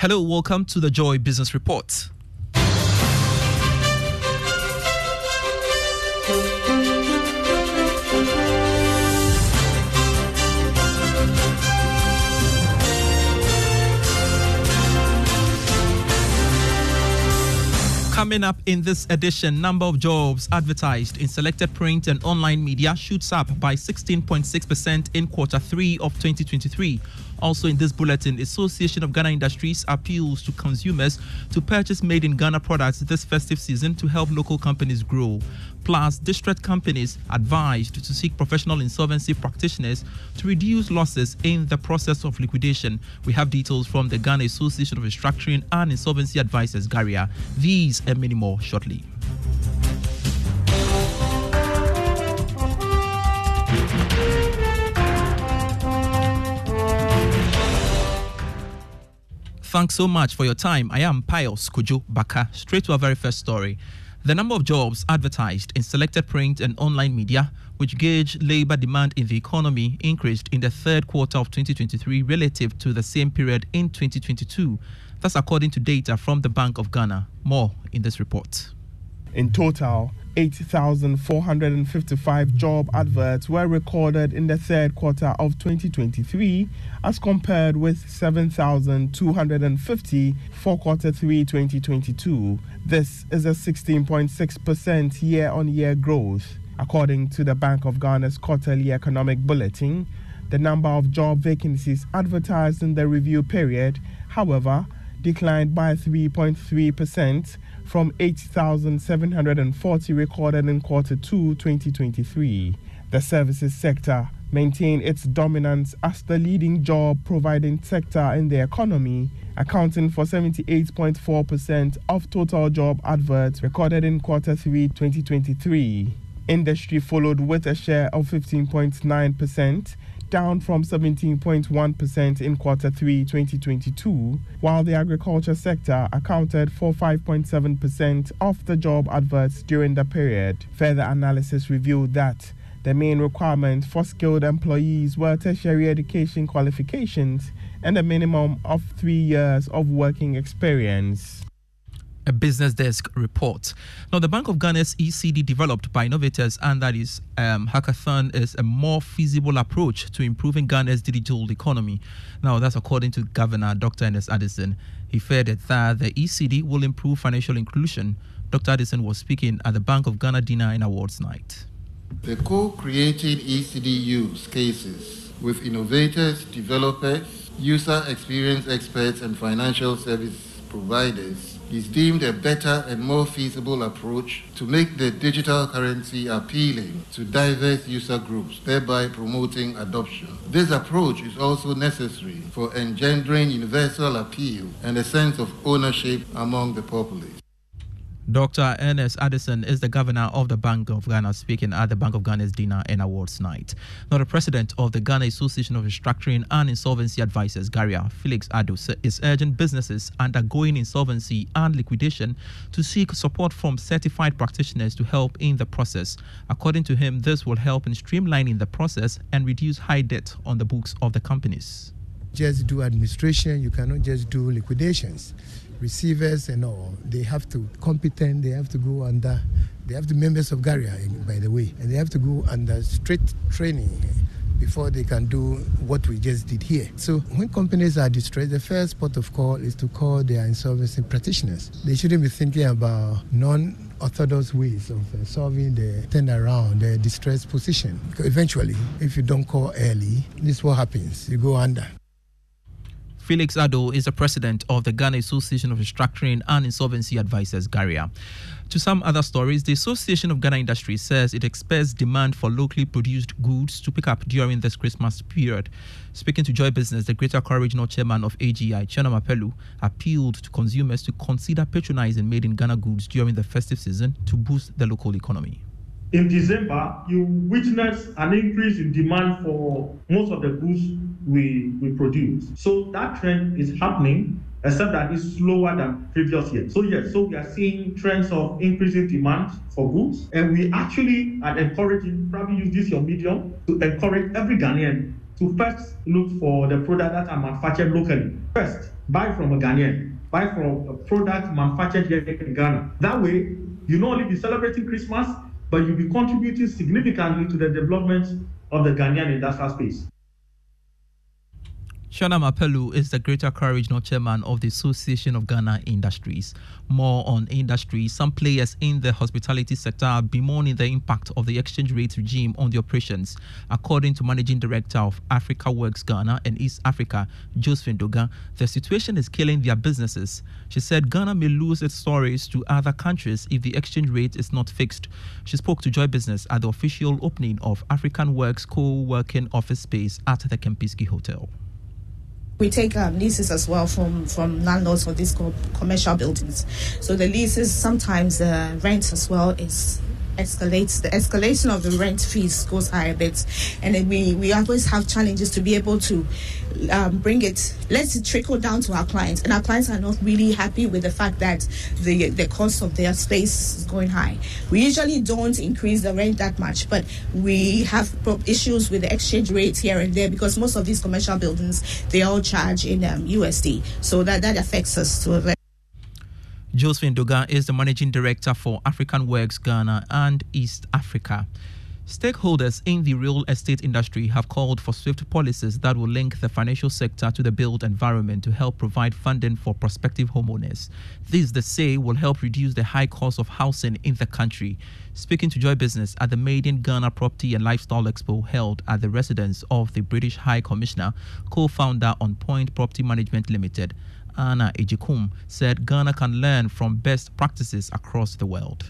Hello, welcome to the Joy Business Report. Coming up in this edition, number of jobs advertised in selected print and online media shoots up by 16.6% in quarter 3 of 2023. Also in this bulletin, Association of Ghana Industries appeals to consumers to purchase made in Ghana products this festive season to help local companies grow. Plus, distressed companies advised to seek professional insolvency practitioners to reduce losses in the process of liquidation. We have details from the Ghana Association of Restructuring and Insolvency Advisors, GARIA. These and many more shortly. Thanks so much for your time. I am Pius Kojo Baka. Straight to our very first story. The number of jobs advertised in selected print and online media, which gauge labor demand in the economy, increased in the third quarter of 2023 relative to the same period in 2022. That's according to data from the Bank of Ghana. More in this report. In total, 8,455 job adverts were recorded in the third quarter of 2023 as compared with 7,250 for quarter 3 2022. This is a 16.6% year on year growth. According to the Bank of Ghana's quarterly economic bulletin, the number of job vacancies advertised in the review period, however, declined by 3.3% from 8,740 recorded in quarter 2 2023. The services sector maintained its dominance as the leading job providing sector in the economy, accounting for 78.4% of total job adverts recorded in quarter 3 2023. Industry followed with a share of 15.9%, down from 17.1% in quarter 3 2022, while the agriculture sector accounted for 5.7% of the job adverts during the period. Further analysis revealed that the main requirements for skilled employees were tertiary education qualifications and a minimum of three years of working experience a business desk report. Now, the Bank of Ghana's eCedi developed by innovators and that is um, hackathon is a more feasible approach to improving Ghana's digital economy. Now, that's according to Governor Dr. Ernest Addison. He added that the eCedi will improve financial inclusion. Dr. Addison was speaking at the Bank of Ghana dinner and awards night. The co-created eCedi use cases with innovators, developers, user experience experts, and financial service providers is deemed a better and more feasible approach to make the digital currency appealing to diverse user groups, thereby promoting adoption. This approach is also necessary for engendering universal appeal and a sense of ownership among the populace. Dr. Ernest Addison is the governor of the Bank of Ghana speaking at the Bank of Ghana's dinner and awards night. Now, the president of the Ghana Association of Restructuring and Insolvency Advisors, GARIA, Felix Addo, is urging businesses undergoing insolvency and liquidation to seek support from certified practitioners to help in the process. According to him, this will help in streamlining the process and reduce high debt on the books of the companies. Just do administration, you cannot just do liquidations receivers and all, they have to competent, they have to go under, they have to members of GARIA, by the way, and they have to go under strict training before they can do what we just did here. So when companies are distressed, the first port of call is to call their insolvency practitioners. They shouldn't be thinking about non orthodox ways of uh, solving the turnaround, the distressed position. Because eventually, if you don't call early, this is what happens. You go under. Felix Addo is the president of the Ghana Association of Restructuring and Insolvency Advisors, GARIA. To some other stories, the Association of Ghana Industry says it expects demand for locally produced goods to pick up during this Christmas period. Speaking to Joy Business, the Greater Accra Regional Chairman of AGI, Tsonam Akpeloo, appealed to consumers to consider patronizing made in Ghana goods during the festive season to boost the local economy in December, you witness an increase in demand for most of the goods we, we produce. So that trend is happening, except that it's slower than previous years. So yes, so we are seeing trends of increasing demand for goods, and we actually are encouraging, probably use this your medium to encourage every Ghanaian to first look for the product that are manufactured locally. First, buy from a Ghanaian, buy from a product manufactured here in Ghana. That way, you not only be celebrating Christmas, but you'll be contributing significantly to the development of the Ghanaian industrial space. Tsonam Akpeloo is the Greater Accra Regional Chairman of the Association of Ghana Industries. More on industry, some players in the hospitality sector are bemoaning the impact of the exchange rate regime on the operations. According to Managing Director of Africa Works Ghana and East Africa, Josephine Dogan, the situation is killing their businesses. She said Ghana may lose its stories to other countries if the exchange rate is not fixed. She spoke to Joy Business at the official opening of African Works co-working office space at the Kempinski Hotel. We take um, leases as well from, from landlords for these commercial buildings. So the leases, sometimes the rent as well is escalates. The escalation of the rent fees goes higher a bit, and we we always have challenges to be able to um, bring it. Let it trickle down to our clients, and our clients are not really happy with the fact that the the cost of their space is going high. We usually don't increase the rent that much, but we have issues with the exchange rates here and there because most of these commercial buildings they all charge in um, USD, so that that affects us to a very Josephine Dogan is the managing director for African Works Ghana and East Africa. Stakeholders in the real estate industry have called for swift policies that will link the financial sector to the built environment to help provide funding for prospective homeowners. This, they say, will help reduce the high cost of housing in the country. Speaking to Joy Business at the Maiden Ghana Property and Lifestyle Expo held at the residence of the British High Commissioner, co founder on Point Property Management Limited, Anna Ejikum, said Ghana can learn from best practices across the world.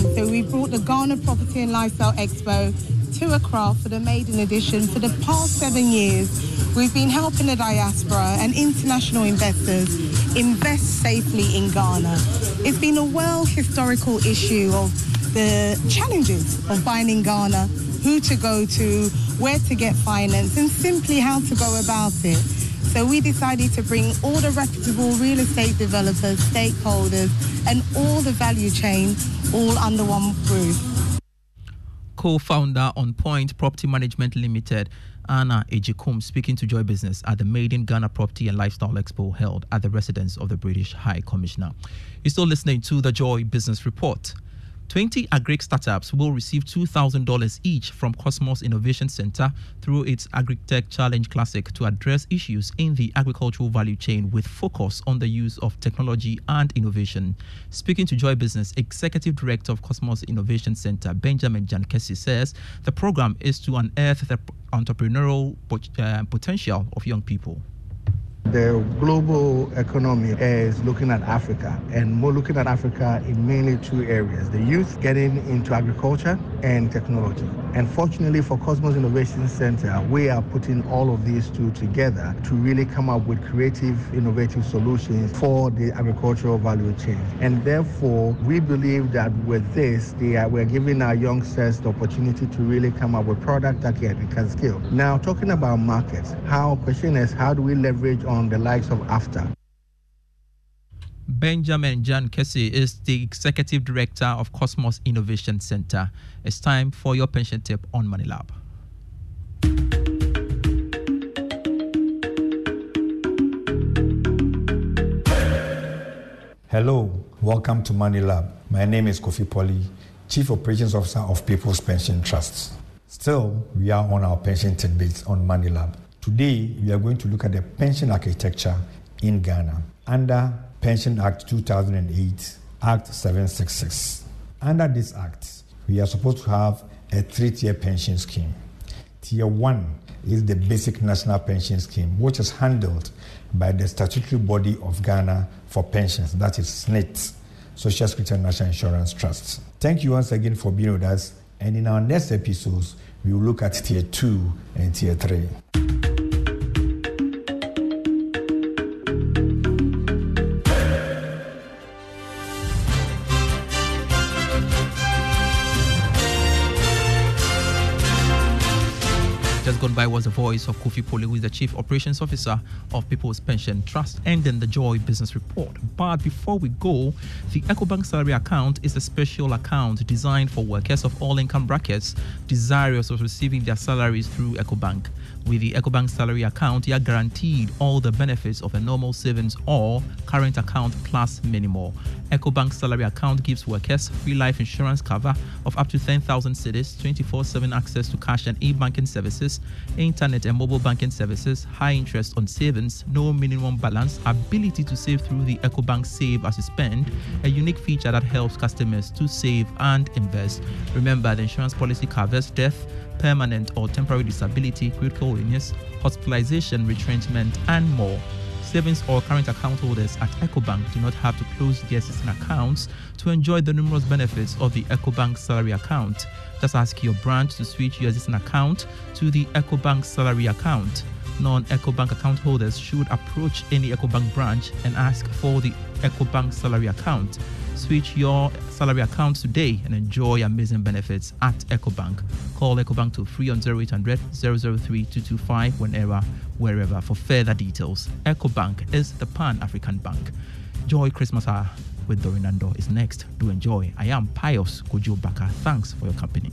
So we brought the Ghana Property and Lifestyle Expo to Accra for the maiden edition. For the past seven years, we've been helping the diaspora and international investors invest safely in Ghana. It's been a world historical issue of the challenges of buying in Ghana, who to go to, where to get finance, and simply how to go about it. So we decided to bring all the reputable real estate developers, stakeholders, and all the value chain all under one roof. co-founder on Point Property Management Limited, Anna Ejikum, speaking to Joy Business at the Made in Ghana Property and Lifestyle Expo held at the residence of the British High Commissioner. You're still listening to the Joy Business Report. 20 agri startups will receive $2,000 each from Kosmos Innovation Center through its AgriTech Challenge Classic to address issues in the agricultural value chain with focus on the use of technology and innovation. Speaking to Joy Business, Executive Director of Kosmos Innovation Center, Benjamin Gyan-Kesse, says the program is to unearth the entrepreneurial uh, potential of young people. The global economy is looking at Africa and more looking at Africa in mainly two areas the youth getting into agriculture and technology. And fortunately for Kosmos Innovation Center, we are putting all of these two together to really come up with creative, innovative solutions for the agricultural value chain. And therefore, we believe that with this, are, we're giving our youngsters the opportunity to really come up with products that can, can scale. Now, talking about markets, how question is how do we leverage on the likes of AFTA? Benjamin Gyan-Kesse is the Executive Director of Kosmos Innovation Center. It's time for your pension tip on Money Lab. Hello, welcome to Money Lab. My name is Kofi Polly, Chief Operations Officer of People's Pension Trusts. Still, we are on our pension tidbits on Money Lab. Today, we are going to look at the pension architecture in Ghana under Pension Act 2008, Act 766. Under this act, we are supposed to have a three tier pension scheme. Tier 1 is the basic national pension scheme, which is handled by the statutory body of Ghana for pensions, that is SSNIT, Social Security and National Insurance Trust. Thank you once again for being with us, and in our next episodes, we will look at Tier 2 and Tier 3. Gone by was the voice of Kofi Polly, who is the Chief Operations Officer of People's Pension Trust, and the Joy Business Report. But before we go, the EcoBank salary account is a special account designed for workers of all income brackets desirous of receiving their salaries through EcoBank. With the EcoBank salary account, you are guaranteed all the benefits of a normal savings or current account plus more. EcoBank salary account gives workers free life insurance cover of up to 10,000 cedis, 24/7 access to cash and e-banking services, internet and mobile banking services, high interest on savings, no minimum balance, ability to save through the EcoBank Save as you spend, a unique feature that helps customers to save and invest. Remember, the insurance policy covers death permanent or temporary disability, critical illness, hospitalization, retrenchment, and more. Savings or current account holders at EcoBank do not have to close their existing accounts to enjoy the numerous benefits of the EcoBank salary account. Just ask your branch to switch your existing account to the EcoBank salary account. Non EcoBank account holders should approach any EcoBank branch and ask for the EcoBank salary account. Switch your salary account today and enjoy amazing benefits at EcoBank. Call EcoBank to free on 0800 003 225 whenever, wherever for further details. EcoBank is the Pan African Bank. Joy Christmas Hour with Dorinando is next. Do enjoy. I am Pius Kojo Baka. Thanks for your company.